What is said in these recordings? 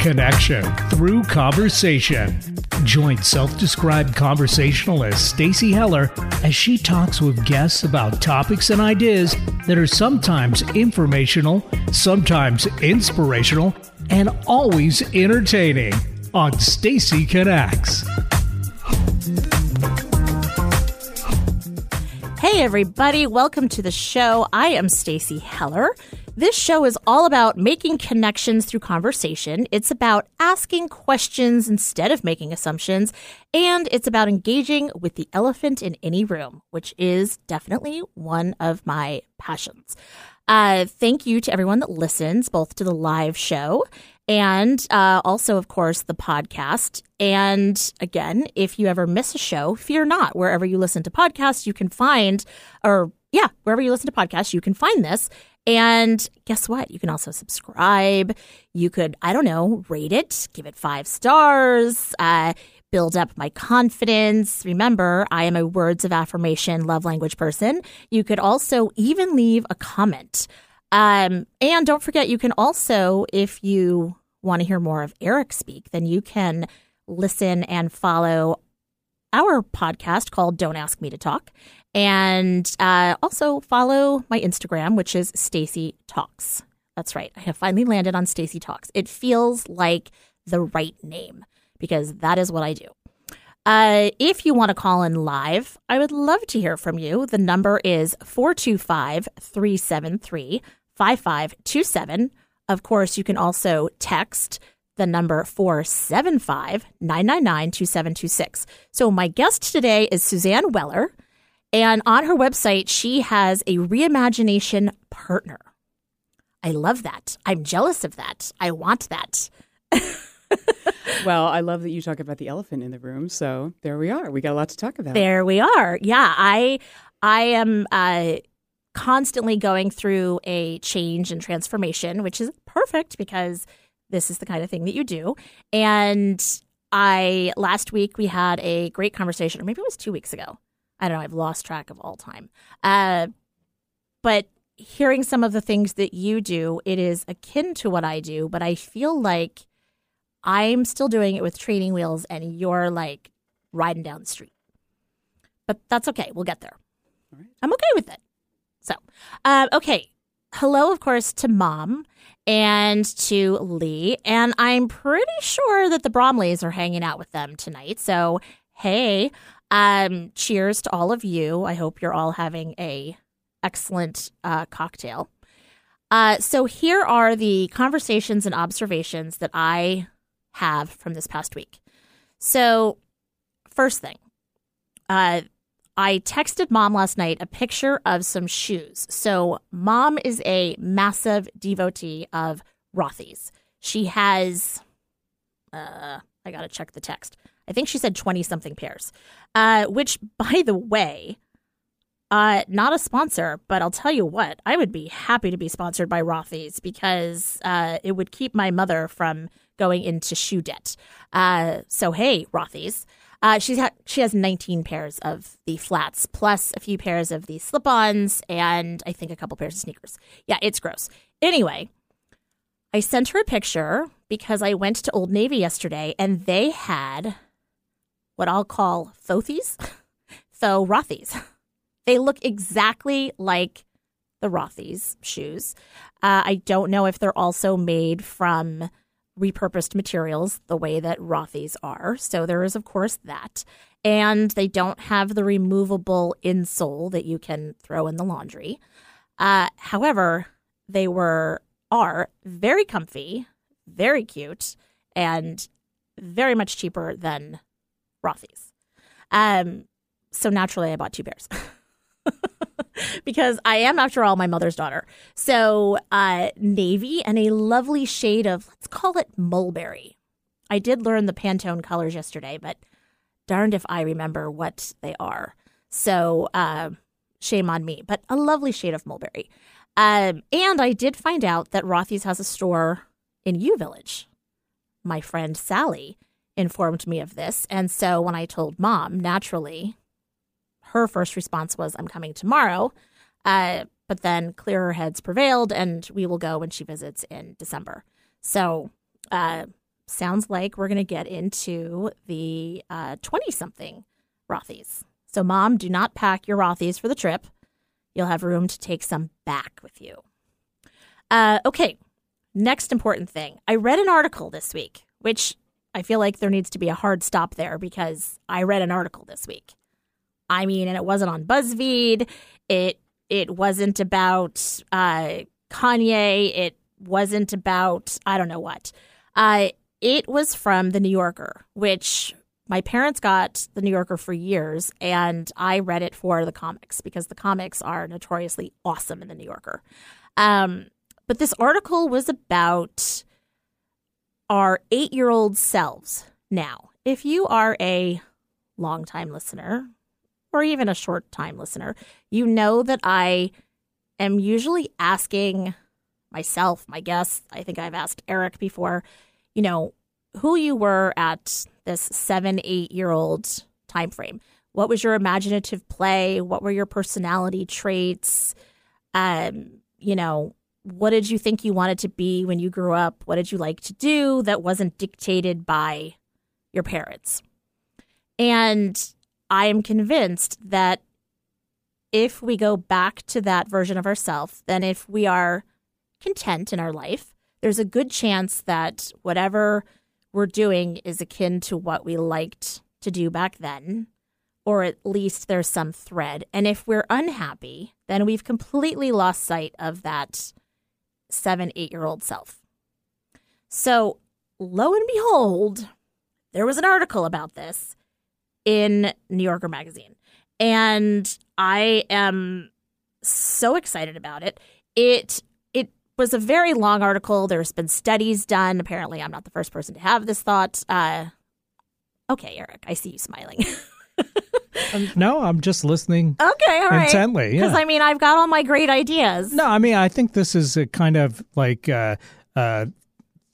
Connection through conversation. Join self-described conversationalist Stacy Heller as she talks with guests about topics and ideas that are sometimes informational, sometimes inspirational, and always entertaining on Stacy Connects. Hey everybody, welcome to the show. I am Stacy Heller. This show is all about making connections through conversation. It's about asking questions instead of making assumptions. And it's about engaging with the elephant in any room, which is definitely one of my passions. Uh, thank you to everyone that listens, both to the live show and uh, also, of course, the podcast. And again, if you ever miss a show, fear not. Wherever you listen to podcasts, you can find, or yeah, wherever you listen to podcasts, you can find this. And guess what? You can also subscribe. You could, I don't know, rate it, give it five stars, uh, build up my confidence. Remember, I am a words of affirmation love language person. You could also even leave a comment. Um, and don't forget, you can also, if you want to hear more of Eric speak, then you can listen and follow our podcast called Don't Ask Me to Talk. And uh, also follow my Instagram, which is Stacy Talks. That's right. I have finally landed on Stacy Talks. It feels like the right name because that is what I do. Uh, if you want to call in live, I would love to hear from you. The number is 425 373 5527. Of course, you can also text the number 475 999 2726. So, my guest today is Suzanne Weller. And on her website, she has a reimagination partner. I love that. I'm jealous of that. I want that. well, I love that you talk about the elephant in the room. So there we are. We got a lot to talk about. There we are. Yeah, I I am uh, constantly going through a change and transformation, which is perfect because this is the kind of thing that you do. And I last week we had a great conversation, or maybe it was two weeks ago. I don't know. I've lost track of all time. Uh, but hearing some of the things that you do, it is akin to what I do, but I feel like I'm still doing it with training wheels and you're like riding down the street. But that's okay. We'll get there. I'm okay with it. So, uh, okay. Hello, of course, to mom and to Lee. And I'm pretty sure that the Bromleys are hanging out with them tonight. So, hey, um, cheers to all of you. I hope you're all having a excellent uh, cocktail. Uh, so here are the conversations and observations that I have from this past week. So, first thing, uh, I texted mom last night a picture of some shoes. So, mom is a massive devotee of Rothy's. She has, uh, I gotta check the text. I think she said 20 something pairs, uh, which, by the way, uh, not a sponsor, but I'll tell you what, I would be happy to be sponsored by Rothy's because uh, it would keep my mother from going into shoe debt. Uh, so, hey, Rothy's. Uh, she's ha- she has 19 pairs of the flats, plus a few pairs of the slip ons, and I think a couple pairs of sneakers. Yeah, it's gross. Anyway, I sent her a picture because I went to Old Navy yesterday and they had what I'll call Thothies, so Rothy's. They look exactly like the Rothy's shoes. Uh, I don't know if they're also made from repurposed materials the way that Rothy's are. So there is, of course, that. And they don't have the removable insole that you can throw in the laundry. Uh, however, they were are very comfy, very cute, and very much cheaper than Rothy's. Um, so naturally, I bought two pairs because I am, after all, my mother's daughter. So uh, navy and a lovely shade of let's call it mulberry. I did learn the Pantone colors yesterday, but darned if I remember what they are. So uh, shame on me. But a lovely shade of mulberry. Um, and I did find out that Rothy's has a store in U Village. My friend Sally informed me of this. And so when I told mom, naturally, her first response was, I'm coming tomorrow. Uh, but then clearer heads prevailed, and we will go when she visits in December. So, uh, sounds like we're going to get into the 20 uh, something Rothy's. So, mom, do not pack your Rothy's for the trip. You'll have room to take some back with you. Uh, okay, next important thing. I read an article this week, which I feel like there needs to be a hard stop there because I read an article this week. I mean, and it wasn't on BuzzFeed. It it wasn't about uh, Kanye. It wasn't about I don't know what. Uh, it was from the New Yorker, which my parents got the New Yorker for years, and I read it for the comics because the comics are notoriously awesome in the New Yorker. Um, but this article was about our eight year old selves now. If you are a longtime listener or even a short time listener, you know that I am usually asking myself, my guests, I think I've asked Eric before, you know, who you were at this seven, eight year old time frame. What was your imaginative play? What were your personality traits? Um, you know, what did you think you wanted to be when you grew up? What did you like to do that wasn't dictated by your parents? And I am convinced that if we go back to that version of ourselves, then if we are content in our life, there's a good chance that whatever we're doing is akin to what we liked to do back then, or at least there's some thread. And if we're unhappy, then we've completely lost sight of that seven, eight year old self. So, lo and behold, there was an article about this in New Yorker magazine. And I am so excited about it. It it was a very long article. There's been studies done. Apparently, I'm not the first person to have this thought. Uh, okay, Eric, I see you smiling. um, no, I'm just listening. Okay, all right. Intently, because yeah. I mean, I've got all my great ideas. No, I mean, I think this is a kind of like a, a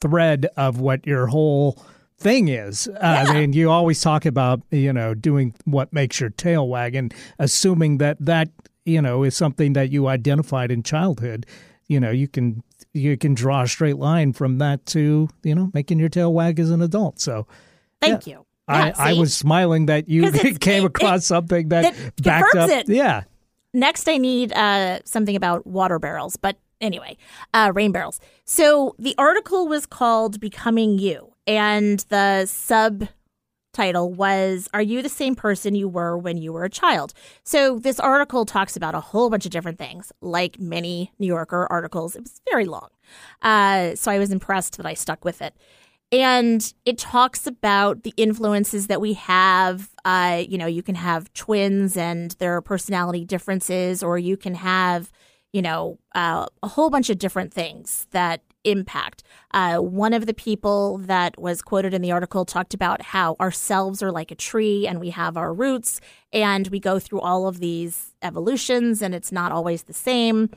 thread of what your whole thing is. Uh, yeah. I mean, you always talk about you know doing what makes your tail wag, and assuming that that you know is something that you identified in childhood you know you can you can draw a straight line from that to you know making your tail wag as an adult. So thank yeah. you. Yeah, I, I was smiling that you came across it, something that, that backed up. It. Yeah. Next, I need uh, something about water barrels, but anyway, uh, rain barrels. So the article was called "Becoming You," and the subtitle was Are You the Same Person You Were When You Were a Child? So, this article talks about a whole bunch of different things, like many New Yorker articles. It was very long. Uh, so, I was impressed that I stuck with it. And it talks about the influences that we have. Uh, you know, you can have twins and their personality differences, or you can have, you know, uh, a whole bunch of different things that impact. Uh, one of the people that was quoted in the article talked about how ourselves are like a tree and we have our roots and we go through all of these evolutions and it's not always the same.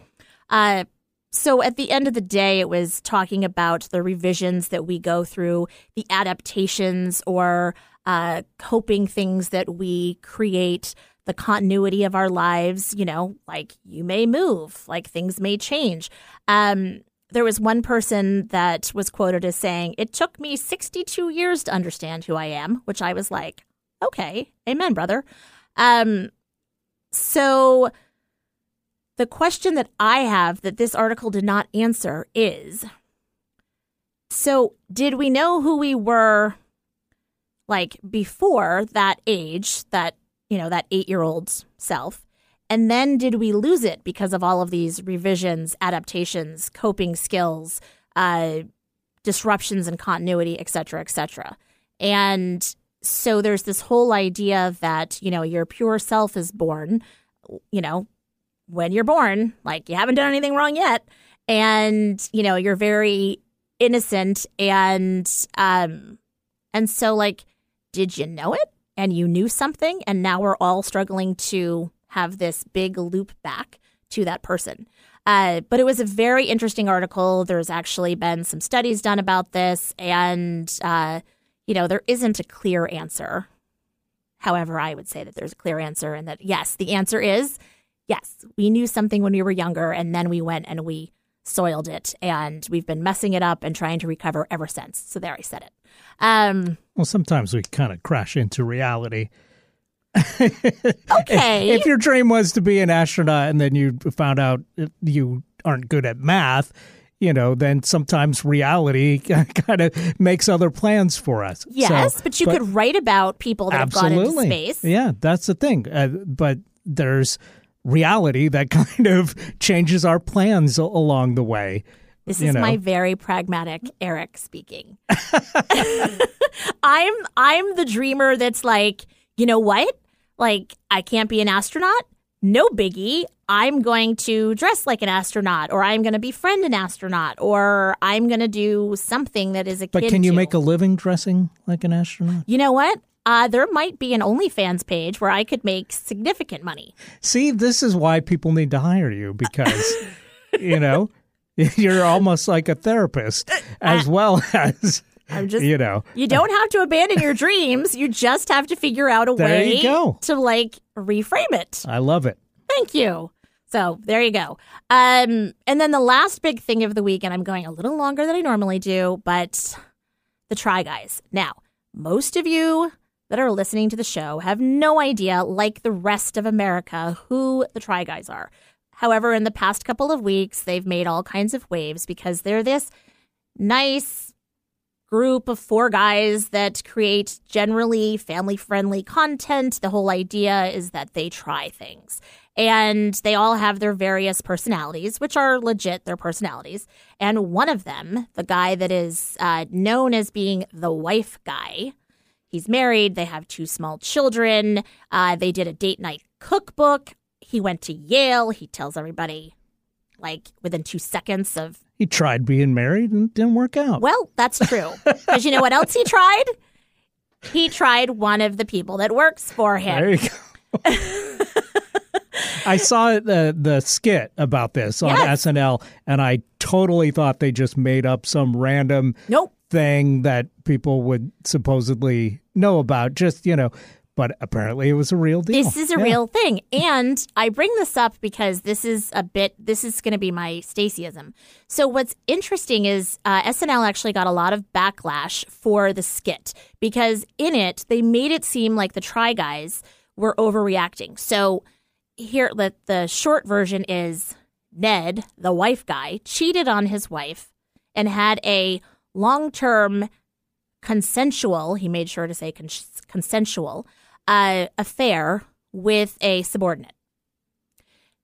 Uh, so at the end of the day, it was talking about the revisions that we go through, the adaptations or uh, coping things that we create the continuity of our lives, you know, like you may move, like things may change. Um, there was one person that was quoted as saying, It took me 62 years to understand who I am, which I was like, Okay, amen, brother. Um, so the question that I have that this article did not answer is so did we know who we were like before that age, that, you know, that eight year old self? And then did we lose it because of all of these revisions, adaptations, coping skills, uh, disruptions in continuity, et cetera, et cetera? And so there's this whole idea that, you know, your pure self is born, you know, when you're born, like you haven't done anything wrong yet. And, you know, you're very innocent and um and so like did you know it and you knew something and now we're all struggling to have this big loop back to that person. Uh, but it was a very interesting article. There's actually been some studies done about this, and uh, you know there isn't a clear answer. However, I would say that there's a clear answer, and that yes, the answer is Yes, we knew something when we were younger, and then we went and we soiled it, and we've been messing it up and trying to recover ever since. So there, I said it. Um, Well, sometimes we kind of crash into reality. okay. If your dream was to be an astronaut and then you found out you aren't good at math, you know, then sometimes reality kind of makes other plans for us. yes, So- but you could write about people that have gone absolutely. into space. Yeah, that's the thing. Uh, but there's reality that kind of changes our plans along the way. This you is know. my very pragmatic Eric speaking. I'm I'm the dreamer that's like, you know what? Like I can't be an astronaut? No biggie. I'm going to dress like an astronaut or I'm going to befriend an astronaut or I'm going to do something that is a But can you make a living dressing like an astronaut? You know what? Uh, there might be an OnlyFans page where I could make significant money. See, this is why people need to hire you because, you know, you're almost like a therapist as well as, I'm just you know, You don't have to abandon your dreams. You just have to figure out a There way you go. to like reframe it. I love it. Thank you. So there you go. Um, and then the last big thing of the week, and I'm going a little longer than I normally do, but the Try Guys. Now, most of you that are listening to the show have no idea, like the rest of America, who the Try Guys are. However, in the past couple of weeks, they've made all kinds of waves because they're this nice group of four guys that create generally family friendly content. The whole idea is that they try things. And they all have their various personalities, which are legit their personalities. And one of them, the guy that is uh, known as being the wife guy, he's married. They have two small children. Uh, they did a date night cookbook. He went to Yale. He tells everybody, like, within two seconds of He tried being married and it didn't work out. well, that's true. Because you know what else he tried? He tried one of the people that works for him. There you go. I saw the the skit about this on Yes. SNL, and I totally thought they just made up some random Nope. thing that people would supposedly know about. Just you know, but apparently it was a real deal. This is a Yeah. real thing. And I bring this up because this is a bit, this is going to be my Stacyism. So, what's interesting is uh, SNL actually got a lot of backlash for the skit because in it, they made it seem like the Try Guys were overreacting. So, here, the, the short version is Ned, the wife guy, cheated on his wife and had a long term consensual, he made sure to say cons- consensual, affair with a subordinate.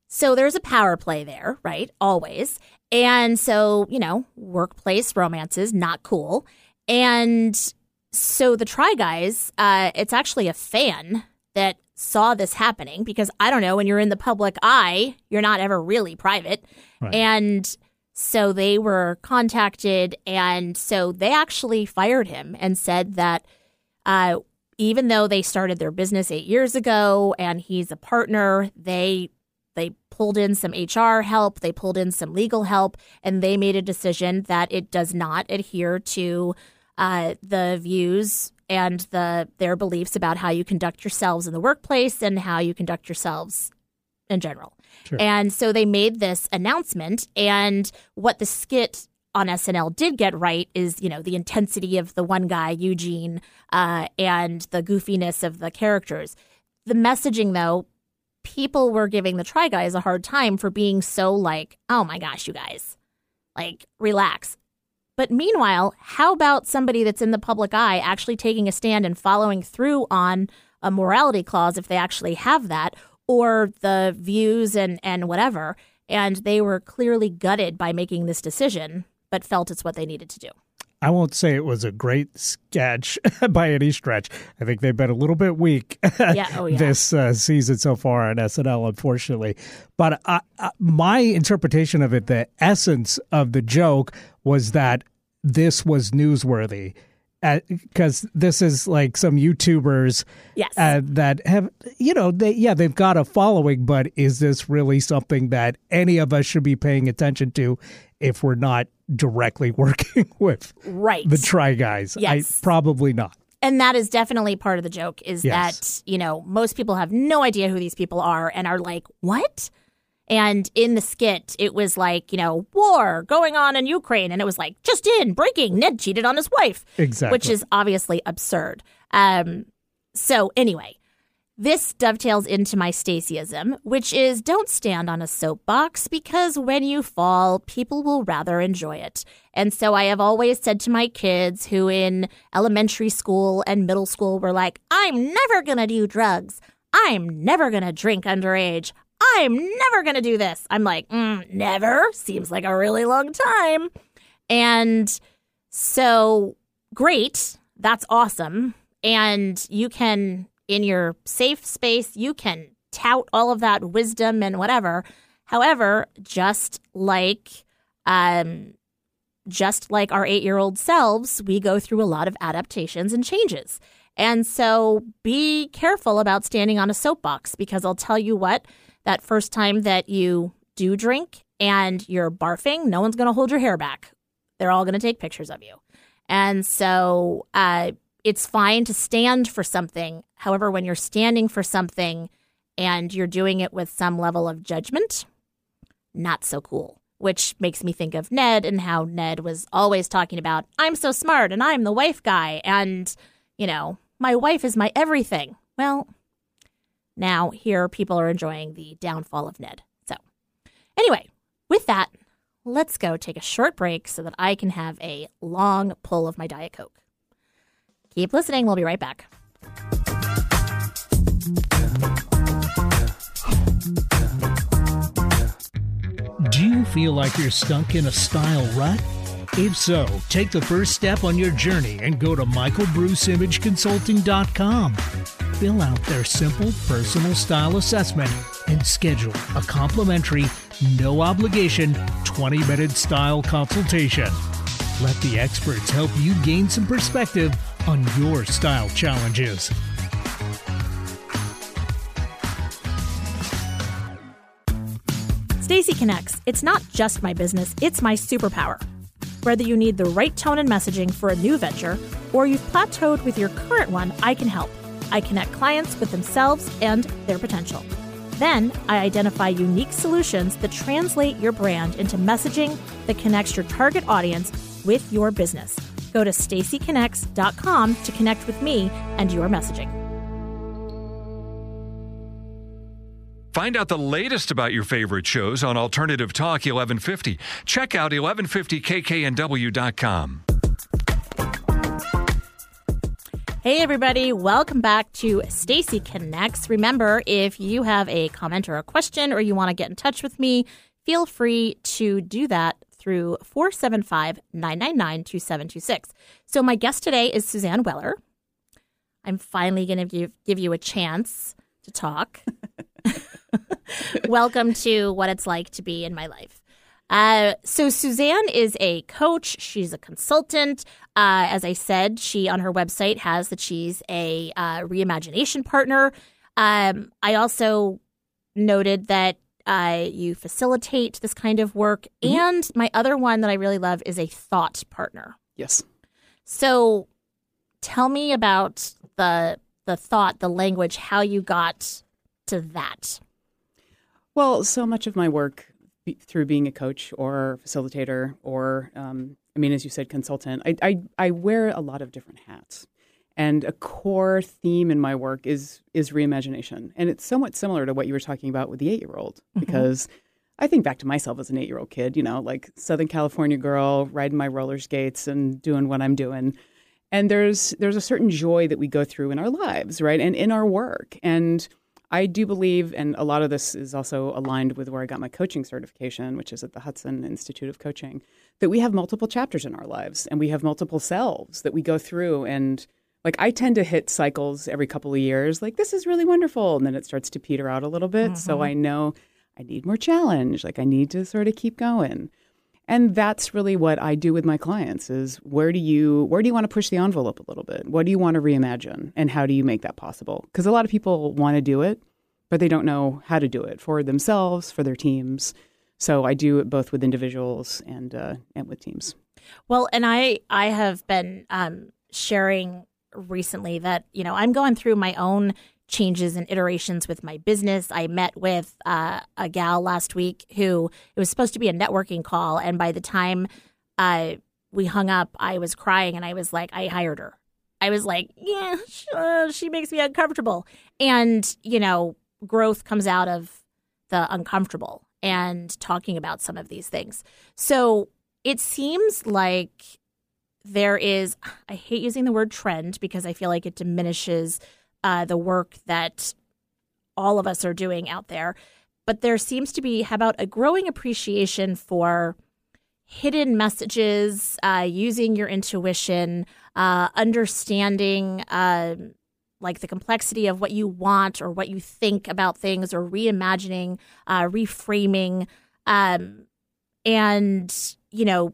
So there's a power play there, right? Always. And so, you know, workplace romances, not cool. And so the Try Guys, uh, it's actually a fan that saw this happening because I don't know, when you're in the public eye, you're not ever really private. Right. And so they were contacted, and so they actually fired him and said that uh, even though they started their business eight years ago and he's a partner, they they pulled in some HR help, they pulled in some legal help, and they made a decision that it does not adhere to uh, the views and the their beliefs about how you conduct yourselves in the workplace and how you conduct yourselves in general. Sure. And so they made this announcement, and what the skit on SNL did get right is, you know, the intensity of the one guy, Eugene, uh, and the goofiness of the characters. The messaging, though, people were giving the Try Guys a hard time for being so like, oh my gosh, you guys, like, relax. But meanwhile, how about somebody that's in the public eye actually taking a stand and following through on a morality clause if they actually have that, or the views and, and whatever? And they were clearly gutted by making this decision, but felt it's what they needed to do. I won't say it was a great sketch by any stretch. I think they've been a little bit weak Yeah, oh yeah. this uh, season so far on SNL, unfortunately. But uh, uh, my interpretation of it, the essence of the joke was that this was newsworthy. Because this is like some YouTubers Yes. uh, that have, you know, they, yeah, they've got a following, but is this really something that any of us should be paying attention to if we're not directly working with right. the Try Guys? Yes. I, probably not. and that is definitely part of the joke is Yes. that, you know, most people have no idea who these people are and are like, what? And in the skit, it was like, you know, war going on in Ukraine. And it was like, just in, breaking, Ned cheated on his wife. Exactly. Which is obviously absurd. Um, so, anyway, this dovetails into my Stacyism, which is don't stand on a soapbox because when you fall, people will rather enjoy it. And so I have always said to my kids who in elementary school and middle school were like, I'm never going to do drugs. I'm never going to drink underage. I'm never going to do this. I'm like, mm, never seems like a really long time. And so great. That's awesome. And you can, in your safe space, you can tout all of that wisdom and whatever. However, just like, um, just like our eight year old selves, we go through a lot of adaptations and changes. And so be careful about standing on a soapbox because I'll tell you what, that first time that you do drink and you're barfing, no one's going to hold your hair back. They're all going to take pictures of you. And so uh, it's fine to stand for something. However, when you're standing for something and you're doing it with some level of judgment, not so cool. Which makes me think of Ned and how Ned was always talking about, I'm so smart and I'm the wife guy. And, you know, my wife is my everything. Well, now here people are enjoying the downfall of Ned. So, anyway, with that, let's go take a short break so that I can have a long pull of my Diet Coke. Keep listening. We'll be right back. Do you feel like you're stuck in a style rut? If so, take the first step on your journey and go to michaelbruceimageconsulting.com. Fill out their simple personal style assessment and schedule a complimentary, no obligation 20 minute style consultation. Let the experts help you gain some perspective on your style challenges. Stacy Connects. It's not just my business, it's my superpower. Whether you need the right tone and messaging for a new venture or you've plateaued with your current one, I can help. I connect clients with themselves and their potential. Then I identify unique solutions that translate your brand into messaging that connects your target audience with your business. Go to stacyconnects.com to connect with me and your messaging. Find out the latest about your favorite shows on Alternative Talk 1150. Check out 1150kknw.com. Hey everybody, welcome back to Stacy Connects. Remember, if you have a comment or a question or you want to get in touch with me, feel free to do that through 475-999-2726. So my guest today is Suzanne Weller. I'm finally going to give, give you a chance to talk. Welcome to what it's like to be in my life. Uh, so Suzanne is a coach. She's a consultant. Uh, as I said, she on her website has that she's a uh, reimagination partner. Um, I also noted that uh, you facilitate this kind of work, and my other one that I really love is a thought partner. Yes. So, tell me about the the thought, the language, how you got to that. Well, so much of my work through being a coach or facilitator or, um, I mean, as you said, consultant, I, I, I wear a lot of different hats. And a core theme in my work is is reimagination, and it's somewhat similar to what you were talking about with the eight year old, mm-hmm. because I think back to myself as an eight year old kid, you know, like Southern California girl riding my roller skates and doing what I'm doing, and there's there's a certain joy that we go through in our lives, right, and in our work, and I do believe, and a lot of this is also aligned with where I got my coaching certification, which is at the Hudson Institute of Coaching, that we have multiple chapters in our lives and we have multiple selves that we go through. And like I tend to hit cycles every couple of years, like this is really wonderful. And then it starts to peter out a little bit. So I know I need more challenge. Like I need to sort of keep going. And that's really what I do with my clients is where do you where do you want to push the envelope a little bit? What do you want to reimagine and how do you make that possible? Because a lot of people want to do it, but they don't know how to do it for themselves, for their teams. So I do it both with individuals and uh, and with teams. Well, and I I have been um, sharing recently that, you know, I'm going through my own changes and iterations with my business. I met with uh, a gal last week who it was supposed to be a networking call. And by the time uh, we hung up, I was crying and I was like, I hired her. I was like, yeah, uh, she makes me uncomfortable. And, you know, growth comes out of the uncomfortable and talking about some of these things. So it seems like there is, I hate using the word trend because I feel like it diminishes uh, the work that all of us are doing out there. But there seems to be, how about a growing appreciation for hidden messages, uh, using your intuition, uh, understanding uh, like the complexity of what you want or what you think about things, or reimagining, uh, reframing, um, and you know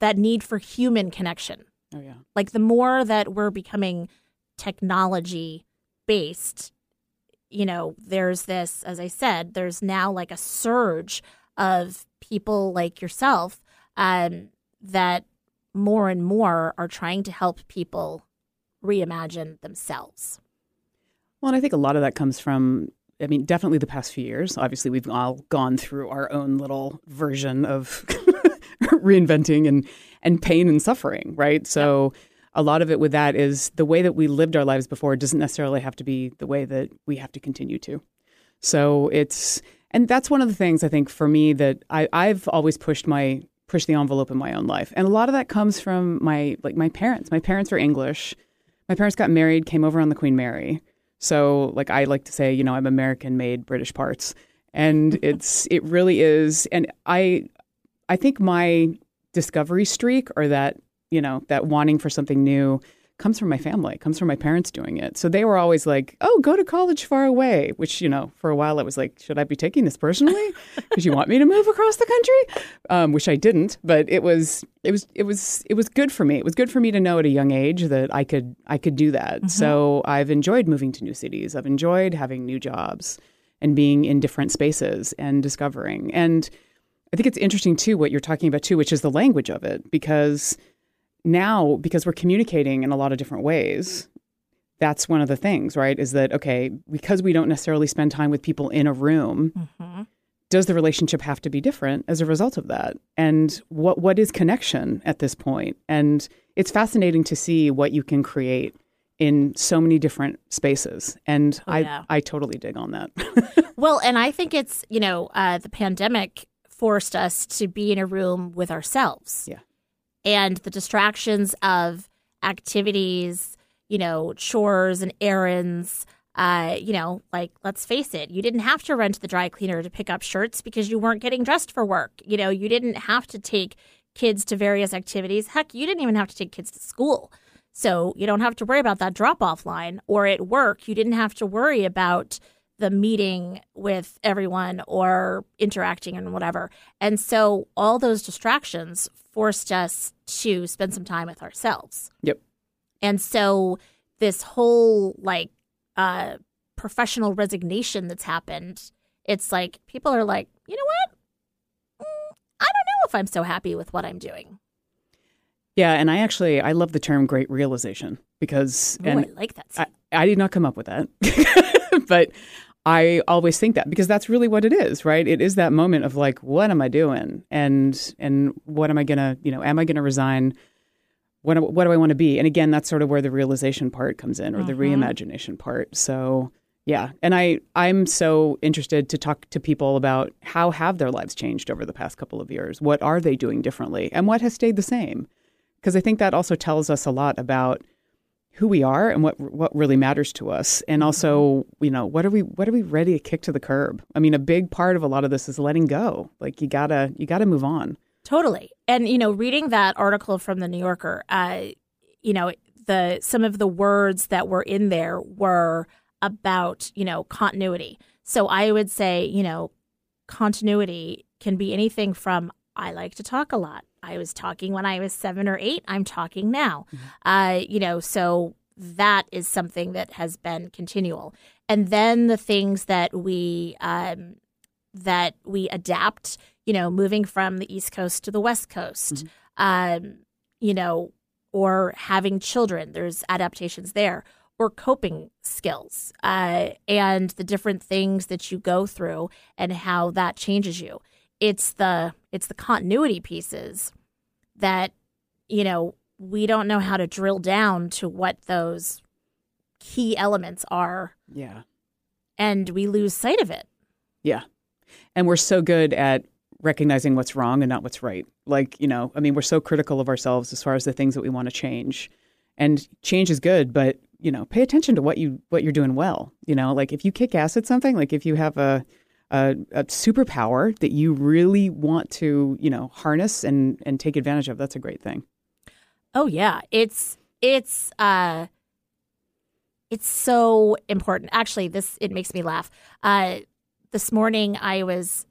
that need for human connection. Oh yeah. Like the more that we're becoming technology based, you know, there's this, as I said, there's now like a surge of people like yourself um, that more and more are trying to help people reimagine themselves. Well, and I think a lot of that comes from, I mean, definitely the past few years. Obviously, we've all gone through our own little version of reinventing and, and pain and suffering, right? So, yep. a lot of it with that is the way that we lived our lives before doesn't necessarily have to be the way that we have to continue to. So, it's, and that's one of the things I think for me that I, I've always pushed my push the envelope in my own life. And a lot of that comes from my like my parents. My parents are English. My parents got married, came over on the Queen Mary. So like I like to say, you know, I'm American made British parts. And it's it really is and I I think my discovery streak or that, you know, that wanting for something new comes from my family, comes from my parents doing it. So they were always like, "Oh, go to college far away," which you know, for a while I was like, "Should I be taking this personally? Because you want me to move across the country?" Um, which I didn't, but it was it was it was it was good for me. It was good for me to know at a young age that I could I could do that. Mm-hmm. So I've enjoyed moving to new cities. I've enjoyed having new jobs and being in different spaces and discovering. And I think it's interesting too what you're talking about too, which is the language of it, because now because we're communicating in a lot of different ways that's one of the things right is that okay because we don't necessarily spend time with people in a room mm-hmm. does the relationship have to be different as a result of that and what what is connection at this point? and it's fascinating to see what you can create in so many different spaces and oh, yeah. i i totally dig on that well and i think it's you know uh, the pandemic forced us to be in a room with ourselves yeah and the distractions of activities, you know, chores and errands. Uh, you know, like let's face it, you didn't have to run to the dry cleaner to pick up shirts because you weren't getting dressed for work. You know, you didn't have to take kids to various activities. Heck, you didn't even have to take kids to school. So you don't have to worry about that drop off line. Or at work, you didn't have to worry about the meeting with everyone or interacting and whatever. And so all those distractions forced us to spend some time with ourselves. Yep. And so this whole like uh professional resignation that's happened, it's like people are like, you know what? Mm, I don't know if I'm so happy with what I'm doing. Yeah, and I actually I love the term great realization because Ooh, and I like that. I, I, did not come up with that. but I always think that because that's really what it is, right? It is that moment of like, what am I doing, and and what am I gonna, you know, am I gonna resign? What what do I want to be? And again, that's sort of where the realization part comes in, or the mm-hmm. reimagination part. So yeah, and I I'm so interested to talk to people about how have their lives changed over the past couple of years. What are they doing differently, and what has stayed the same? Because I think that also tells us a lot about who we are and what what really matters to us. And also you know what are we what are we ready to kick to the curb? I mean a big part of a lot of this is letting go. Like you gotta you gotta move on. Totally. And you know reading that article from the new yorker uh you know the some of the words that were in there were about you know continuity. So i would say you know continuity can be anything from i like to talk a lot I was talking when I was seven or eight. I'm talking now. Mm-hmm. Uh, you know, so that is something that has been continual. And then the things that we um, that we adapt. You know, moving from the East Coast to the West Coast. Mm-hmm. Um, you know, or having children. There's adaptations there, or coping skills, uh, and the different things that you go through and how that changes you. It's the it's the continuity pieces that you know we don't know how to drill down to what those key elements are. Yeah. And we lose sight of it. Yeah. And we're so good at recognizing what's wrong and not what's right. Like, you know, I mean, we're so critical of ourselves as far as the things that we want to change. And change is good, but, you know, pay attention to what you what you're doing well. You know, like if you kick ass at something, like if you have a a, a superpower that you really want to, you know, harness and and take advantage of, that's a great thing. Oh yeah, it's it's uh it's so important. Actually, this it makes me laugh. Uh this morning I was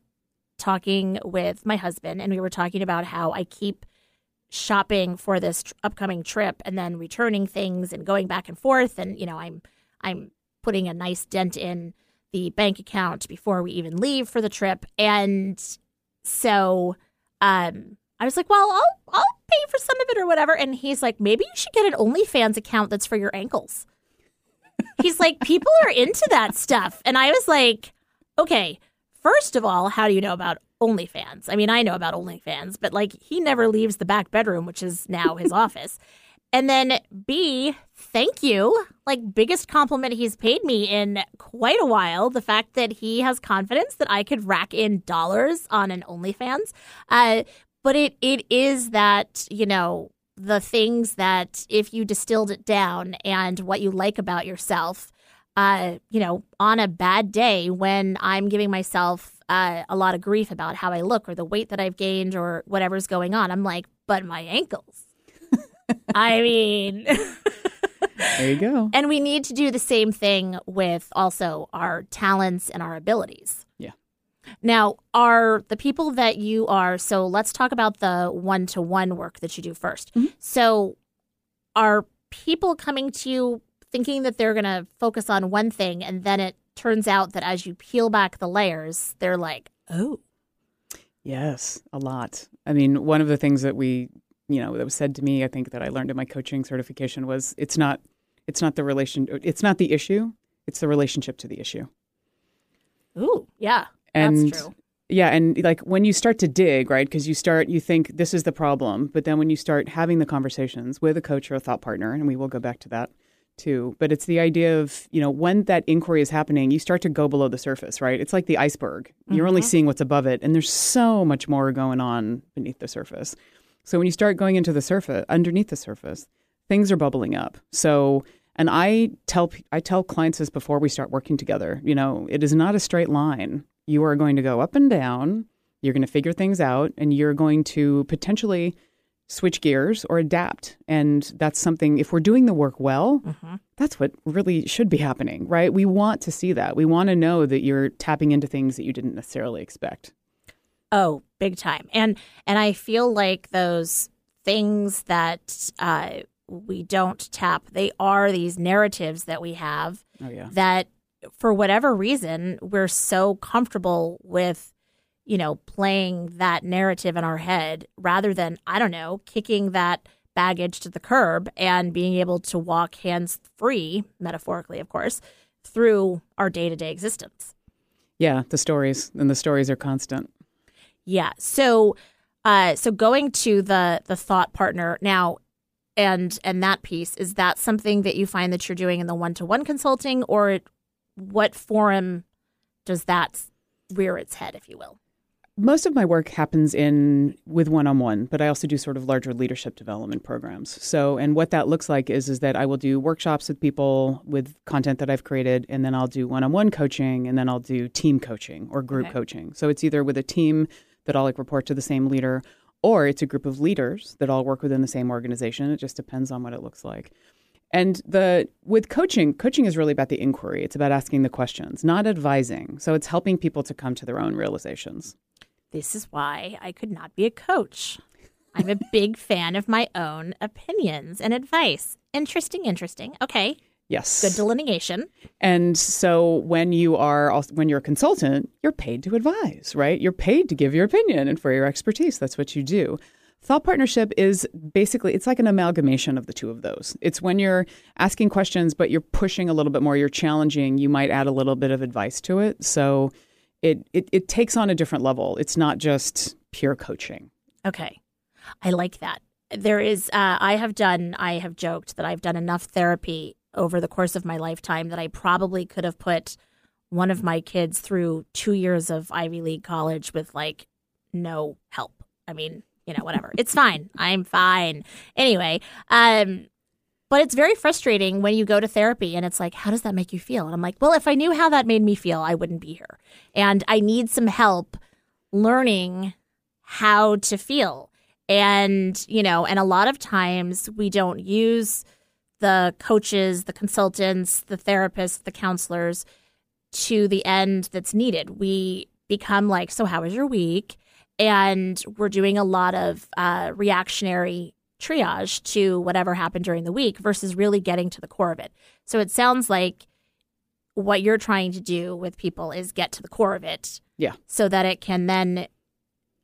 talking with my husband and we were talking about how I keep shopping for this tr- upcoming trip and then returning things and going back and forth and you know I'm I'm putting a nice dent in the bank account before we even leave for the trip and so um I was like, well, I'll I'll pay for some of it or whatever. And he's like, maybe you should get an OnlyFans account that's for your ankles. he's like, people are into that stuff. And I was like, okay, first of all, how do you know about OnlyFans? I mean, I know about OnlyFans, but like he never leaves the back bedroom, which is now his office. And then B, thank you. Like biggest compliment he's paid me in quite a while. The fact that he has confidence that I could rack in dollars on an OnlyFans. Uh, but it it is that you know the things that if you distilled it down and what you like about yourself uh, you know on a bad day when i'm giving myself uh, a lot of grief about how i look or the weight that i've gained or whatever's going on i'm like but my ankles i mean there you go and we need to do the same thing with also our talents and our abilities yeah now, are the people that you are, so let's talk about the one to one work that you do 1st mm-hmm. So, are people coming to you thinking that they're going to focus on one thing, and then it turns out that as you peel back the layers, they're like, oh. Yes, a lot. I mean, one of the things that we, you know, that was said to me, I think that I learned in my coaching certification was it's not, it's not the relation, it's not the issue, it's the relationship to the issue. Ooh, yeah. And That's true. yeah, and like when you start to dig, right? Because you start, you think this is the problem, but then when you start having the conversations with a coach or a thought partner, and we will go back to that too. But it's the idea of you know when that inquiry is happening, you start to go below the surface, right? It's like the iceberg. You're mm-hmm. only seeing what's above it, and there's so much more going on beneath the surface. So when you start going into the surface, underneath the surface, things are bubbling up. So and I tell I tell clients this before we start working together. You know, it is not a straight line you are going to go up and down. You're going to figure things out and you're going to potentially switch gears or adapt. And that's something, if we're doing the work well, mm-hmm. that's what really should be happening, right? We want to see that. We want to know that you're tapping into things that you didn't necessarily expect. Oh, big time. And and I feel like those things that uh, we don't tap, they are these narratives that we have oh, yeah. that for whatever reason, we're so comfortable with, you know, playing that narrative in our head rather than, I don't know, kicking that baggage to the curb and being able to walk hands free, metaphorically, of course, through our day to day existence. Yeah, the stories and the stories are constant. Yeah. So, uh, so going to the the thought partner now, and and that piece is that something that you find that you're doing in the one to one consulting, or what forum does that rear its head, if you will? Most of my work happens in with one-on-one, but I also do sort of larger leadership development programs. So, and what that looks like is is that I will do workshops with people with content that I've created, and then I'll do one-on-one coaching, and then I'll do team coaching or group okay. coaching. So it's either with a team that I'll like report to the same leader, or it's a group of leaders that all work within the same organization. It just depends on what it looks like. And the with coaching, coaching is really about the inquiry. It's about asking the questions, not advising. So it's helping people to come to their own realizations. This is why I could not be a coach. I'm a big fan of my own opinions and advice. Interesting, interesting. Okay. Yes. Good delineation. And so when you are also, when you're a consultant, you're paid to advise, right? You're paid to give your opinion and for your expertise. That's what you do. Thought partnership is basically it's like an amalgamation of the two of those. It's when you're asking questions but you're pushing a little bit more, you're challenging, you might add a little bit of advice to it. So it it, it takes on a different level. It's not just pure coaching. Okay. I like that. There is uh, I have done I have joked that I've done enough therapy over the course of my lifetime that I probably could have put one of my kids through 2 years of Ivy League college with like no help. I mean, you know, whatever. It's fine. I'm fine. Anyway, um, but it's very frustrating when you go to therapy and it's like, how does that make you feel? And I'm like, well, if I knew how that made me feel, I wouldn't be here. And I need some help learning how to feel. And, you know, and a lot of times we don't use the coaches, the consultants, the therapists, the counselors to the end that's needed. We become like, so how was your week? and we're doing a lot of uh, reactionary triage to whatever happened during the week versus really getting to the core of it. So it sounds like what you're trying to do with people is get to the core of it. Yeah. So that it can then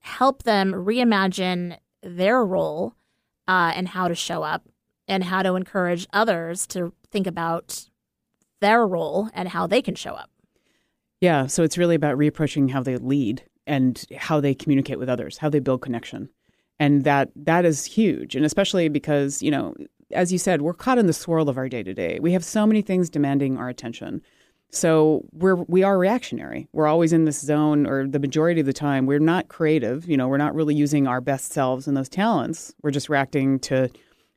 help them reimagine their role uh, and how to show up and how to encourage others to think about their role and how they can show up. Yeah. So it's really about reapproaching how they lead and how they communicate with others, how they build connection. And that that is huge. And especially because, you know, as you said, we're caught in the swirl of our day to day. We have so many things demanding our attention. So we're we are reactionary. We're always in this zone or the majority of the time we're not creative, you know, we're not really using our best selves and those talents. We're just reacting to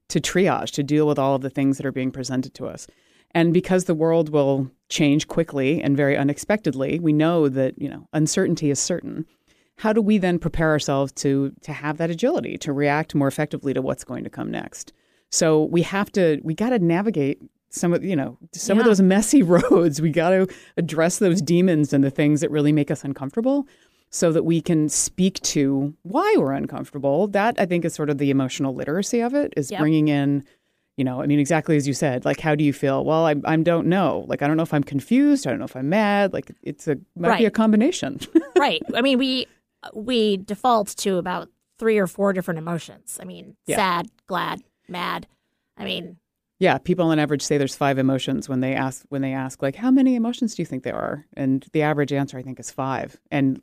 to triage, to deal with all of the things that are being presented to us. And because the world will change quickly and very unexpectedly, we know that, you know, uncertainty is certain. How do we then prepare ourselves to to have that agility, to react more effectively to what's going to come next? So we have to we got to navigate some of you know some yeah. of those messy roads. We got to address those demons and the things that really make us uncomfortable so that we can speak to why we're uncomfortable. That I think is sort of the emotional literacy of it is yep. bringing in you know i mean exactly as you said like how do you feel? Well i, I don't know. Like i don't know if i'm confused. I don't know if i'm mad. Like it's a might right. be a combination. Right. I mean we we default to about three or four different emotions. I mean yeah. sad glad mad. I mean yeah people on average say there's five emotions when they ask when they ask like how many emotions do you think there are? And the average answer i think is five. And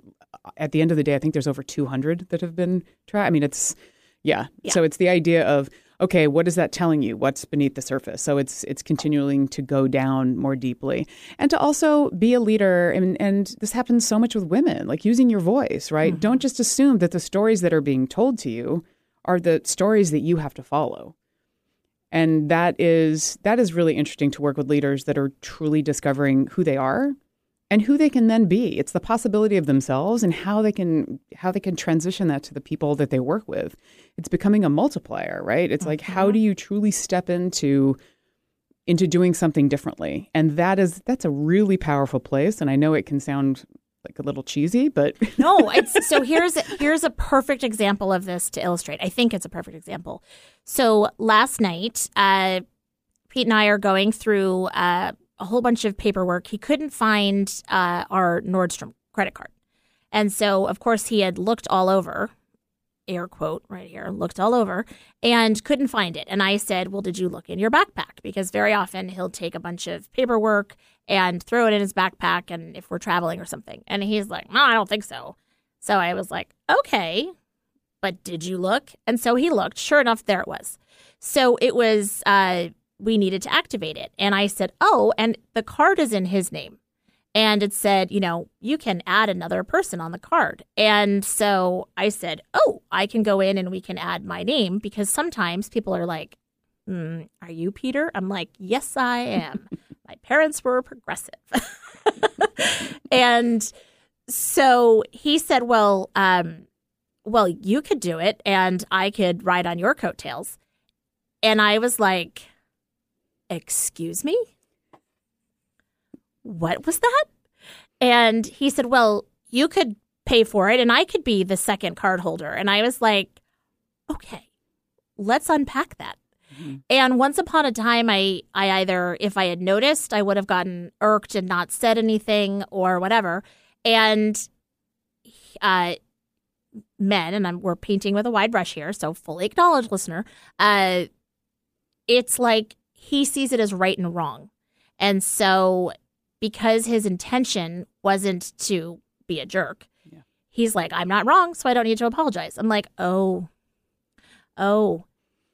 at the end of the day i think there's over 200 that have been tried i mean it's yeah. yeah. So it's the idea of okay, what is that telling you? What's beneath the surface? So it's it's continuing to go down more deeply, and to also be a leader. And, and this happens so much with women, like using your voice, right? Mm-hmm. Don't just assume that the stories that are being told to you are the stories that you have to follow. And that is that is really interesting to work with leaders that are truly discovering who they are and who they can then be. It's the possibility of themselves and how they can how they can transition that to the people that they work with. It's becoming a multiplier, right? It's mm-hmm. like how do you truly step into into doing something differently? And that is that's a really powerful place and I know it can sound like a little cheesy, but no. It's, so here's here's a perfect example of this to illustrate. I think it's a perfect example. So last night, uh, Pete and I are going through uh, a whole bunch of paperwork. He couldn't find uh, our Nordstrom credit card. And so, of course, he had looked all over, air quote right here, looked all over, and couldn't find it. And I said, Well, did you look in your backpack? Because very often he'll take a bunch of paperwork and throw it in his backpack, and if we're traveling or something. And he's like, No, I don't think so. So I was like, Okay, but did you look? And so he looked. Sure enough, there it was. So it was uh, we needed to activate it. And I said, Oh, and the card is in his name. And it said, you know, you can add another person on the card. And so I said, Oh, I can go in and we can add my name because sometimes people are like, mm, Are you Peter? I'm like, Yes, I am. my parents were progressive. and so he said, Well, um, well, you could do it and I could ride on your coattails. And I was like, Excuse me? What was that? And he said, Well, you could pay for it and I could be the second card holder. And I was like, Okay, let's unpack that. Mm-hmm. And once upon a time, I, I either, if I had noticed, I would have gotten irked and not said anything or whatever. And uh, men, and I'm, we're painting with a wide brush here, so fully acknowledge, listener. Uh, it's like he sees it as right and wrong, and so because his intention wasn't to be a jerk, Yeah. he's like, I'm not wrong, so I don't need to apologize. I'm like, oh, oh,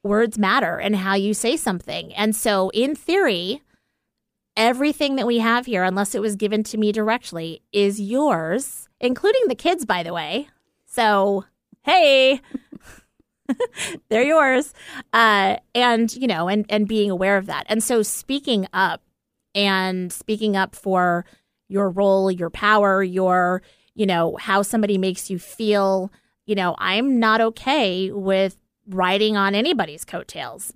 words matter and how you say something, and so in theory everything that we have here, unless it was given to me directly, is yours, including the kids, by the way. So, hey, they're yours. Uh, and, you know, and, and being aware of that. And so speaking up and speaking up for your role, your power, your, you know, how somebody makes you feel, you know, I'm not okay with riding on anybody's coattails.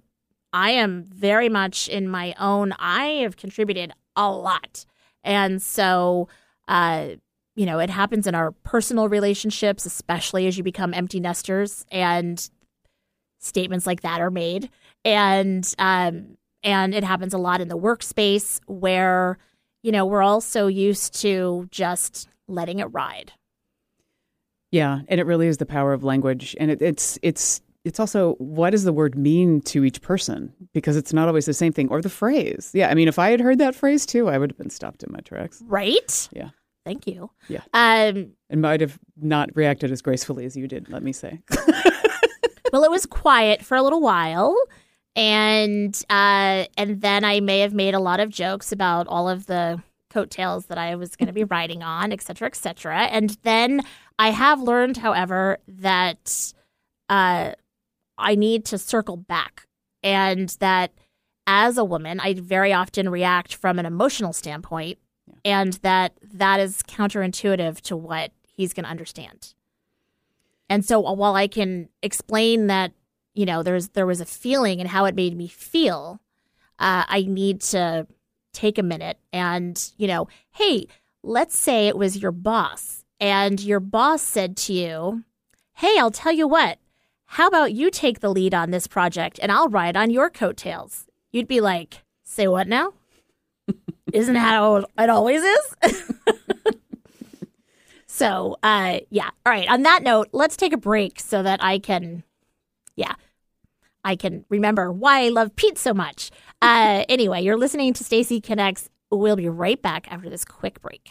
I am very much in my own, I have contributed a lot. And so, uh, you know, it happens in our personal relationships, especially as you become empty nesters and statements like that are made. And, um, and it happens a lot in the workspace where, you know, we're all so used to just letting it ride. Yeah, and it really is the power of language, and it, it's it's it's also what does the word mean to each person because it's not always the same thing or the phrase. Yeah, I mean, if I had heard that phrase too, I would have been stopped in my tracks. Right? Yeah. Thank you. Yeah. Um, and might have not reacted as gracefully as you did. Let me say. well, it was quiet for a little while, and uh, and then I may have made a lot of jokes about all of the coattails that I was going to be riding on, et cetera, et cetera. And then I have learned, however, that uh, I need to circle back, and that as a woman, I very often react from an emotional standpoint, yeah. and that that is counterintuitive to what he's going to understand. And so while I can explain that, you know, there's there was a feeling and how it made me feel, uh, I need to take a minute and, you know, hey, let's say it was your boss and your boss said to you, hey, I'll tell you what, how about you take the lead on this project and I'll ride on your coattails? You'd be like, say what now? Isn't that how it always is? so, uh, yeah. All right. On that note, let's take a break so that I can, yeah, I can remember why I love Pete so much. Uh, anyway, you're listening to Stacy Connects. We'll be right back after this quick break.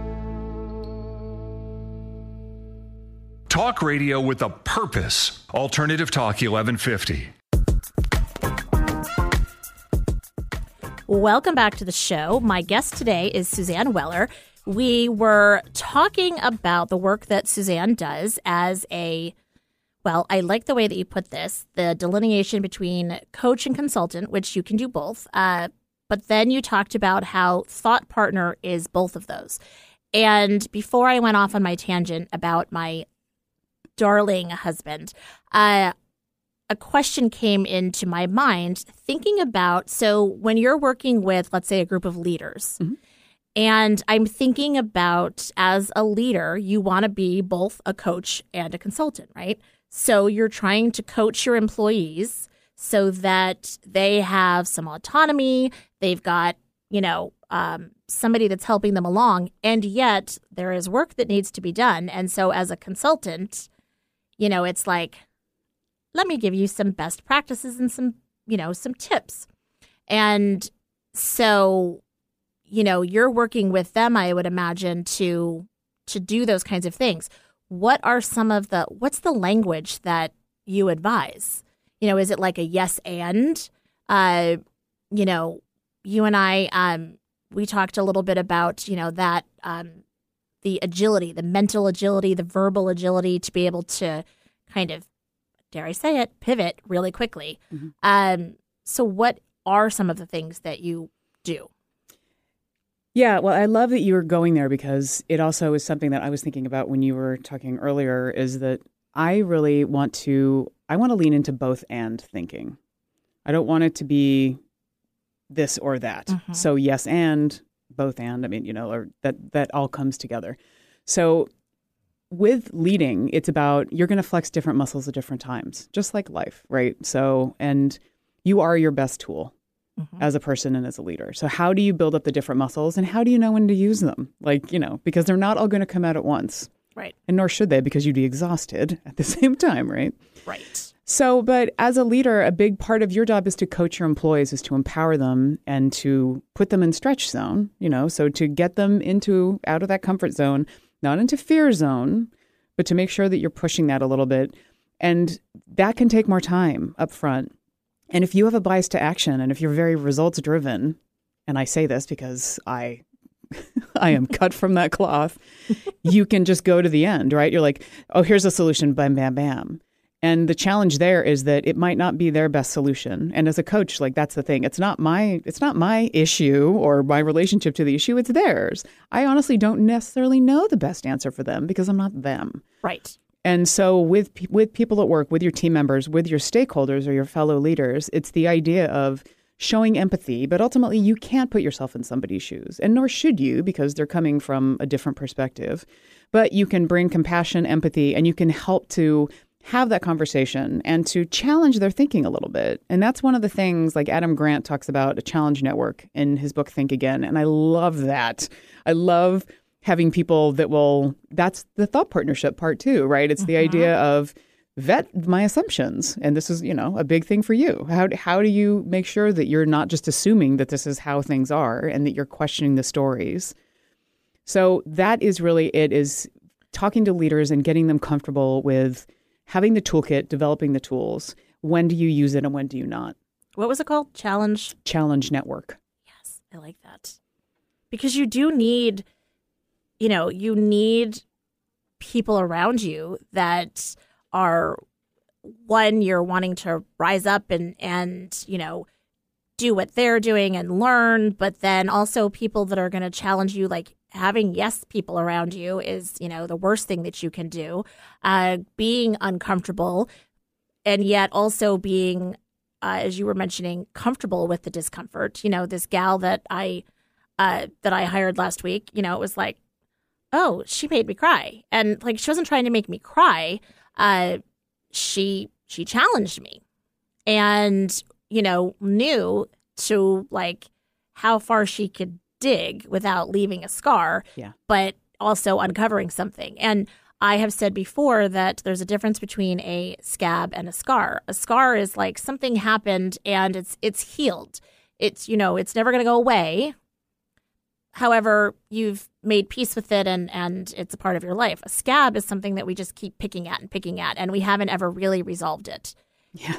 Talk radio with a purpose. Alternative Talk 1150. Welcome back to the show. My guest today is Suzanne Weller. We were talking about the work that Suzanne does as a, well, I like the way that you put this the delineation between coach and consultant, which you can do both. Uh, but then you talked about how thought partner is both of those. And before I went off on my tangent about my darling husband, uh, a question came into my mind thinking about so when you're working with, let's say, a group of leaders, mm-hmm. and I'm thinking about as a leader, you want to be both a coach and a consultant, right? So you're trying to coach your employees so that they have some autonomy, they've got, you know, um, somebody that's helping them along, and yet there is work that needs to be done. And so as a consultant, you know, it's like, let me give you some best practices and some, you know, some tips. And so, you know, you're working with them, I would imagine, to to do those kinds of things. What are some of the what's the language that you advise? You know, is it like a yes and? Uh, you know, you and I um we talked a little bit about, you know, that um the agility, the mental agility, the verbal agility to be able to kind of, dare I say it, pivot really quickly. Mm-hmm. Um, so, what are some of the things that you do? Yeah, well, I love that you were going there because it also is something that I was thinking about when you were talking earlier is that I really want to I want to lean into both and thinking. I don't want it to be this or that. Mm-hmm. So yes and both and I mean, you know, or that that all comes together. So with leading, it's about you're going to flex different muscles at different times, just like life, right? So, and you are your best tool mm-hmm. as a person and as a leader. So, how do you build up the different muscles and how do you know when to use them? Like, you know, because they're not all going to come out at once. Right. And nor should they because you'd be exhausted at the same time, right? Right. So, but as a leader, a big part of your job is to coach your employees, is to empower them and to put them in stretch zone, you know, so to get them into out of that comfort zone not into fear zone, but to make sure that you're pushing that a little bit. And that can take more time up front. And if you have a bias to action and if you're very results driven, and I say this because I I am cut from that cloth, you can just go to the end, right? You're like, oh, here's a solution, bam, bam, bam. And the challenge there is that it might not be their best solution. And as a coach, like that's the thing. It's not my it's not my issue or my relationship to the issue, it's theirs. I honestly don't necessarily know the best answer for them because I'm not them. Right. And so with with people at work, with your team members, with your stakeholders or your fellow leaders, it's the idea of showing empathy, but ultimately you can't put yourself in somebody's shoes, and nor should you because they're coming from a different perspective. But you can bring compassion, empathy, and you can help to have that conversation and to challenge their thinking a little bit. And that's one of the things like Adam Grant talks about a challenge network in his book Think Again. And I love that. I love having people that will that's the thought partnership part too, right? It's the mm-hmm. idea of vet my assumptions and this is you know a big thing for you how, how do you make sure that you're not just assuming that this is how things are and that you're questioning the stories so that is really it is talking to leaders and getting them comfortable with having the toolkit, developing the tools. When do you use it and when do you not? What was it called? Challenge? Challenge Network. Yes, I like that. Because you do need, you know, you need people around you that are one you're wanting to rise up and and you know do what they're doing and learn but then also people that are going to challenge you like having yes people around you is you know the worst thing that you can do. Uh, being uncomfortable and yet also being uh, as you were mentioning comfortable with the discomfort. You know this gal that i uh, that i hired last week you know it was like oh she made me cry. And like she wasn't trying to make me cry. Uh, she she challenged me and you know knew to like how far she could dig without leaving a scar, yeah. but also uncovering something. And I have said before that there's a difference between a scab and a scar. A scar is like something happened and it's it's healed. It's you know, it's never going to go away. However, you've made peace with it and and it's a part of your life. A scab is something that we just keep picking at and picking at and we haven't ever really resolved it. Yeah.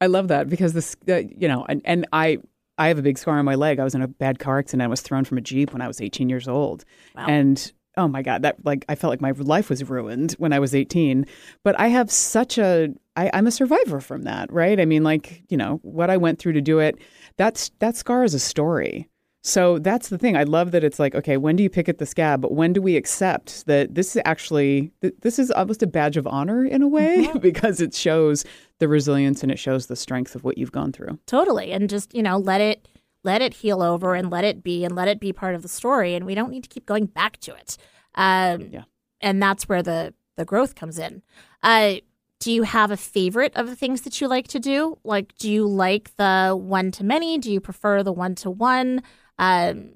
I love that because this, uh, you know, and, and I I have a big scar on my leg. I was in a bad car accident. I was thrown from a Jeep when I was 18 years old. Wow. And oh my God, that like I felt like my life was ruined when I was 18. But I have such a I, I'm a survivor from that, right? I mean, like, you know, what I went through to do it, that's that scar is a story. So that's the thing. I love that it's like, okay, when do you pick at the scab? But when do we accept that this is actually this is almost a badge of honor in a way mm-hmm. because it shows the resilience and it shows the strength of what you've gone through. Totally, and just you know, let it let it heal over and let it be and let it be part of the story, and we don't need to keep going back to it. Um, yeah, and that's where the the growth comes in. Uh, do you have a favorite of the things that you like to do? Like, do you like the one to many? Do you prefer the one to one? Um,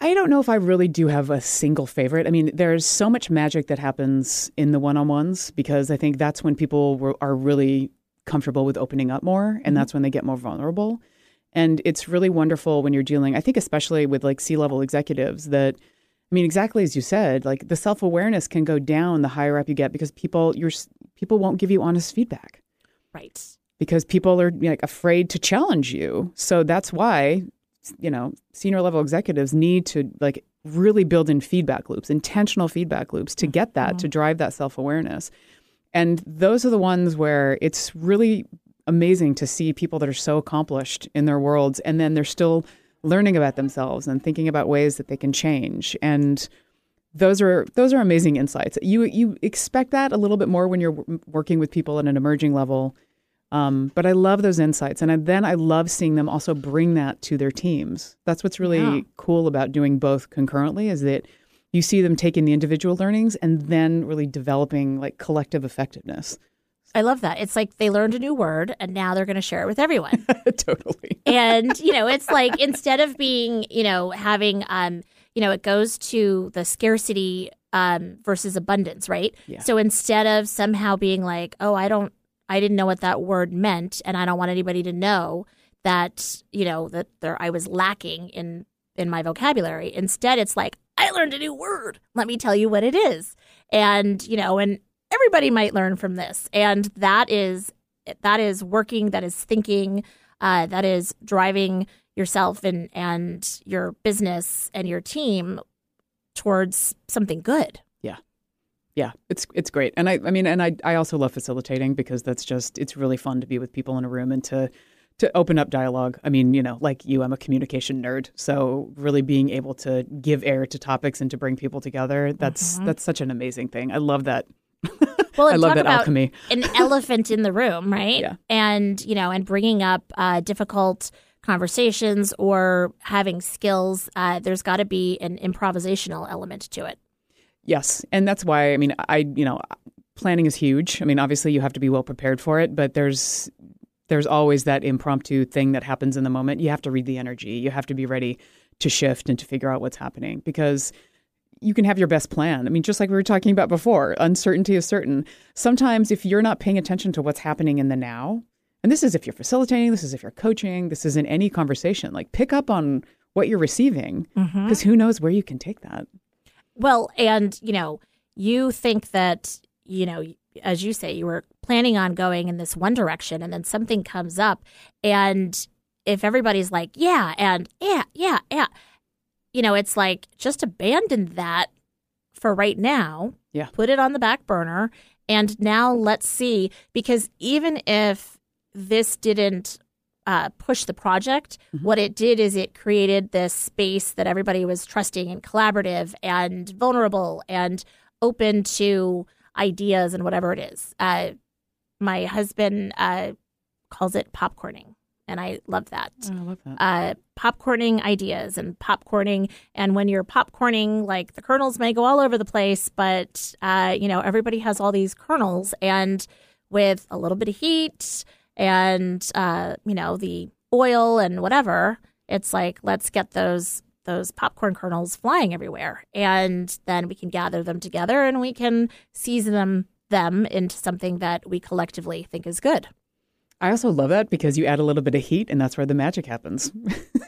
I don't know if I really do have a single favorite. I mean, there's so much magic that happens in the one-on-ones because I think that's when people were, are really comfortable with opening up more, and that's when they get more vulnerable. And it's really wonderful when you're dealing. I think especially with like C-level executives that. I mean, exactly as you said, like the self awareness can go down the higher up you get because people you're people won't give you honest feedback Right. Because people are like afraid to challenge you. So that's why you know senior level executives need to like really build in feedback loops, intentional feedback loops to get that to mm-hmm. drive that self awareness. And those are the ones where it's really amazing to see people that are so accomplished in their worlds and then they're still learning about themselves and thinking about ways that they can change and those are those are amazing insights. You you expect that a little bit more when you're working with people at an emerging level, um, but I love those insights, and I, then I love seeing them also bring that to their teams. That's what's really Yeah. cool about doing both concurrently is that you see them taking the individual learnings and then really developing like collective effectiveness. I love that. It's like they learned a new word and now they're going to share it with everyone. totally. and you know it's like instead of being you know having um you know it goes to the scarcity um versus abundance right Yeah. so instead of somehow being like oh i don't i didn't know what that word meant and i don't want anybody to know that you know that there i was lacking in in my vocabulary. Instead it's like i learned a new word. Let me tell you what it is. And you know and everybody might learn from this. And that is that is working that is thinking uh, that is driving yourself and and your business and your team towards something good. Yeah, it's it's great, and I I mean, and I I also love facilitating because that's just it's really fun to be with people in a room and to to open up dialogue. I mean, you know, like you, I'm a communication nerd, so really being able to give air to topics and to bring people together that's that's such an amazing thing. I love that. Well, I love that about alchemy. an elephant in the room, right? Yeah. And you know, and bringing up uh, difficult conversations or having skills. Uh, there's got to be an improvisational element to it. Yes, and that's why I mean, I you know, planning is huge. I mean, obviously you have to be well prepared for it, but there's there's always that impromptu thing that happens in the moment. You have to read the energy. You have to be ready to shift and to figure out what's happening because you can have your best plan. I mean, just like we were talking about before, uncertainty is certain. Sometimes if you're not paying attention to what's happening in the now, and this is if you're facilitating, this is if you're coaching, this is in any conversation, like pick up on what you're receiving mm-hmm. because who knows where you can take that. Well, and you know, you think that you know, as you say, you were planning on going in this one direction, and then something comes up, and if everybody's like, "Yeah," and "Yeah, yeah, yeah," you know, it's like just abandon that for right now. Yeah. put it on the back burner, and now let's see. Because even if this didn't uh, push the project. What it did is it created this space that everybody was trusting and collaborative and vulnerable and open to ideas and whatever it is. Uh, my husband uh, calls it popcorning, and I love that. Oh, I love that. Uh, popcorning ideas and popcorning, and when you're popcorning, like the kernels may go all over the place, but uh, you know everybody has all these kernels, and with a little bit of heat and uh, you know the oil and whatever, it's like let's get those those popcorn kernels flying everywhere, and then we can gather them together and we can season them them into something that we collectively think is good. I also love that because you add a little bit of heat and that's where the magic happens.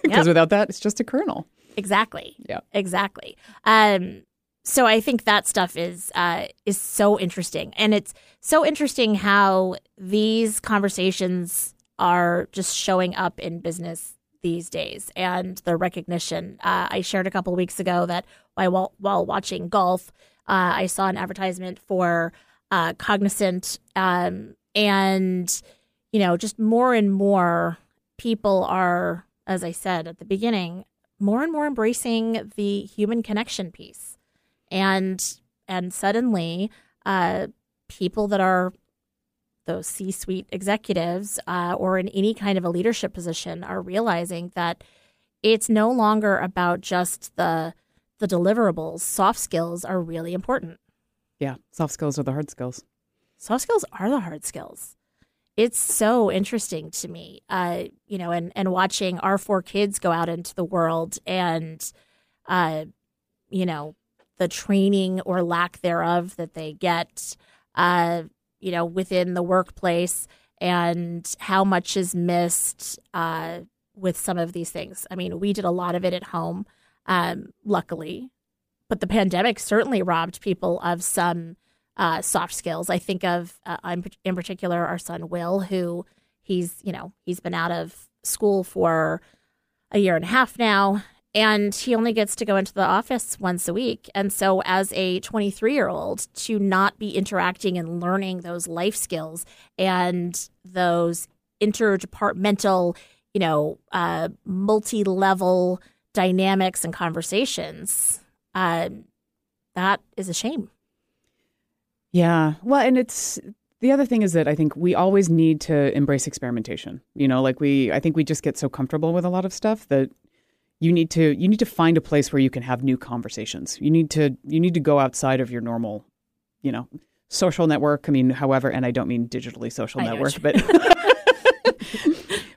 Because Yep. without that, it's just a kernel. Exactly. Yeah. Exactly. Um, so I think that stuff is uh, is so interesting, and it's so interesting how these conversations are just showing up in business these days, and the recognition. Uh, I shared a couple weeks ago that while while watching golf, uh, I saw an advertisement for uh, Cognizant, um, and you know, just more and more people are, as I said at the beginning, more and more embracing the human connection piece and and suddenly uh, people that are those c-suite executives uh, or in any kind of a leadership position are realizing that it's no longer about just the the deliverables soft skills are really important Yeah, soft skills are the hard skills. soft skills are the hard skills. It's so interesting to me, uh, you know, and, and watching our four kids go out into the world and uh, you know, the training or lack thereof that they get, uh, you know, within the workplace and how much is missed uh, with some of these things. I mean, we did a lot of it at home, um, luckily, but the pandemic certainly robbed people of some uh, soft skills. I think of, uh, in particular, our son Will, who he's, you know, he's been out of school for a year and a half now and he only gets to go into the office once a week. And so, as a 23 year old, to not be interacting and learning those life skills and those interdepartmental, you know, uh, multi level dynamics and conversations, uh, that is a shame. Yeah. Well, and it's the other thing is that I think we always need to embrace experimentation. You know, like we, I think we just get so comfortable with a lot of stuff that you need to you need to find a place where you can have new conversations. You need to you need to go outside of your normal, you know, social network. I mean, however, and I don't mean digitally social network, but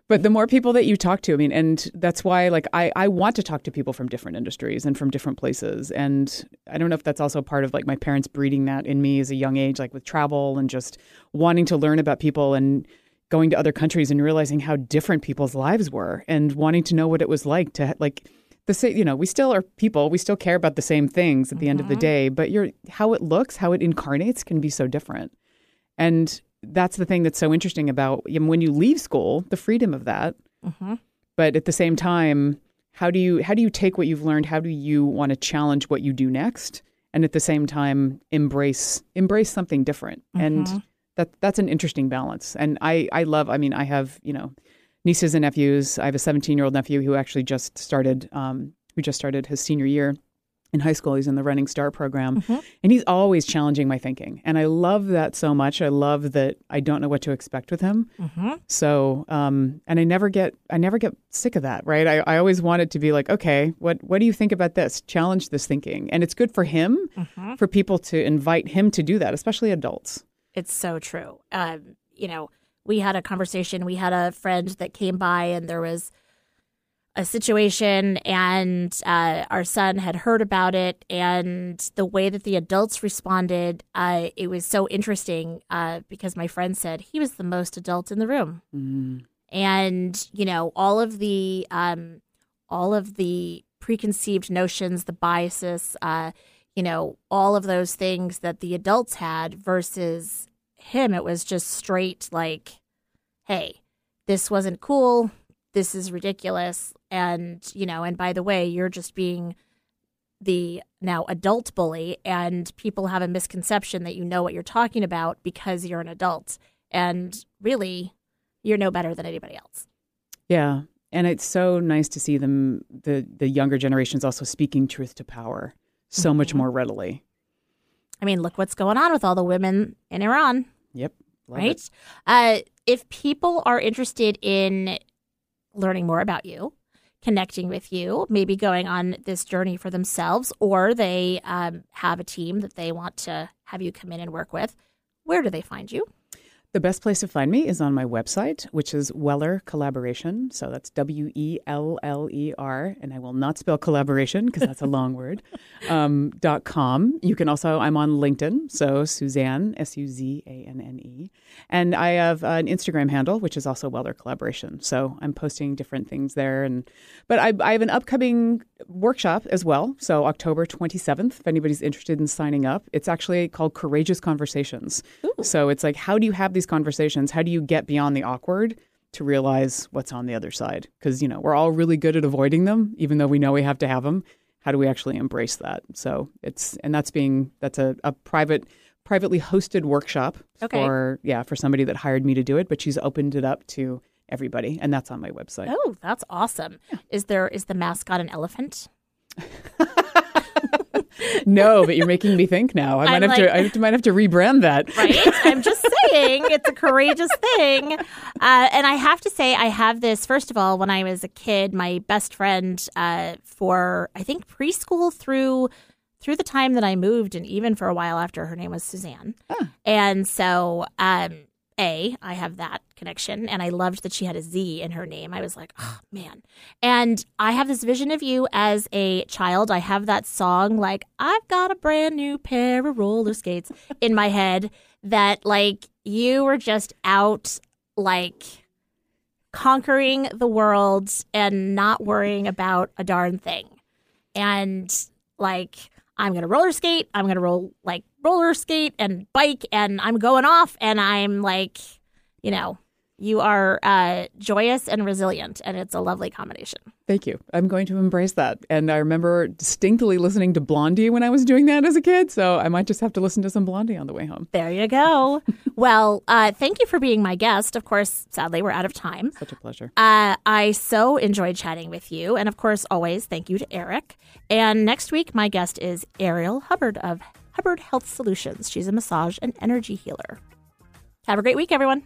but the more people that you talk to, I mean, and that's why like I I want to talk to people from different industries and from different places. And I don't know if that's also part of like my parents breeding that in me as a young age, like with travel and just wanting to learn about people and going to other countries and realizing how different people's lives were and wanting to know what it was like to like the same you know we still are people we still care about the same things at the mm-hmm. end of the mm-hmm. day but your how it looks how it incarnates can be so different and that's the thing that's so interesting about when you leave school the freedom of that mm-hmm. but at the same time how do you how do you take what you've learned how do you want to challenge what you do next and at the same time embrace embrace something different mm-hmm. and that that's an interesting balance. And I I love. I mean, I have you know nieces and nephews. I have a 17 year old nephew who actually just started um, who just started his senior year in high school. He's in the Running Start program, mm-hmm. and he's always challenging my thinking, and I love that so much. I love that I don't know what to expect with him. Mm-hmm. So, um, and I never get I never get sick of that. Right? I, I always wanted to be like, okay, what what do you think about this? Challenge this thinking, and it's good for him, mm-hmm. for people to invite him to do that, especially adults. It's so true. Um, you know, we had a conversation. We had a friend that came by, and there was a situation, and uh, our son had heard about it, and the way that the adults responded, uh, it was so interesting uh, because my friend said he was the most adult in the room, mm. and you know, all of the um, all of the preconceived notions, the biases uh, you know, all of those things that the adults had versus him, it was just straight like, hey, this wasn't cool. This is ridiculous. And, you know, and by the way, you're just being the now adult bully, and people have a misconception that you know what you're talking about because you're an adult. And really, you're no better than anybody else. Yeah. And it's so nice to see them, the, the younger generations also speaking truth to power so mm-hmm. much more readily. I mean, look what's going on with all the women in Iran. Yep. right? Uh, if people are interested in learning more about you, connecting with you, maybe going on this journey for themselves, or they um, have a team that they want to have you come in and work with, where do they find you? The best place to find me is on my website, which is Weller Collaboration. So that's W E L L E R, and I will not spell collaboration because that's a long word. Um, dot com. You can also I'm on LinkedIn, so Suzanne S U Z A N N E, and I have an Instagram handle which is also Weller Collaboration. So I'm posting different things there, and but I, I have an upcoming workshop as well. So October 27th, if anybody's interested in signing up, it's actually called Courageous Conversations. Ooh. So it's like how do you have these conversations, how do you get beyond the awkward to realize what's on the other side? Because, you know, we're all really good at avoiding them, even though we know we have to have them. How do we actually embrace that? So it's, and that's being, that's a, a private, privately hosted workshop okay. for, yeah, for somebody that hired me to do it, but she's opened it up to everybody. And that's on my website. Oh, that's awesome. Yeah. Is there, is the mascot an elephant? No, but you're making me think now. I might have like, to. I might have to rebrand that. Right. I'm just saying it's a courageous thing, uh, and I have to say I have this. First of all, when I was a kid, my best friend uh, for I think preschool through through the time that I moved, and even for a while after, her name was Suzanne. And so, um, A, I have that connection, and I loved that she had a Z in her name. I was like, oh man. And I have this vision of you as a child. I have that song, like, I've got a brand new pair of roller skates in my head that, like, you were just out, like, conquering the world and not worrying about a darn thing. And, like, I'm going to roller skate. I'm going to roll like roller skate and bike and I'm going off and I'm like, you know, you are uh, joyous and resilient, and it's a lovely combination. Thank you. I'm going to embrace that. And I remember distinctly listening to Blondie when I was doing that as a kid. So I might just have to listen to some Blondie on the way home. There you go. well, uh, thank you for being my guest. Of course, sadly, we're out of time. Such a pleasure. Uh, I so enjoyed chatting with you. And of course, always thank you to Eric. And next week, my guest is Ariel Hubbard of Hubbard Health Solutions. She's a massage and energy healer. Have a great week, everyone.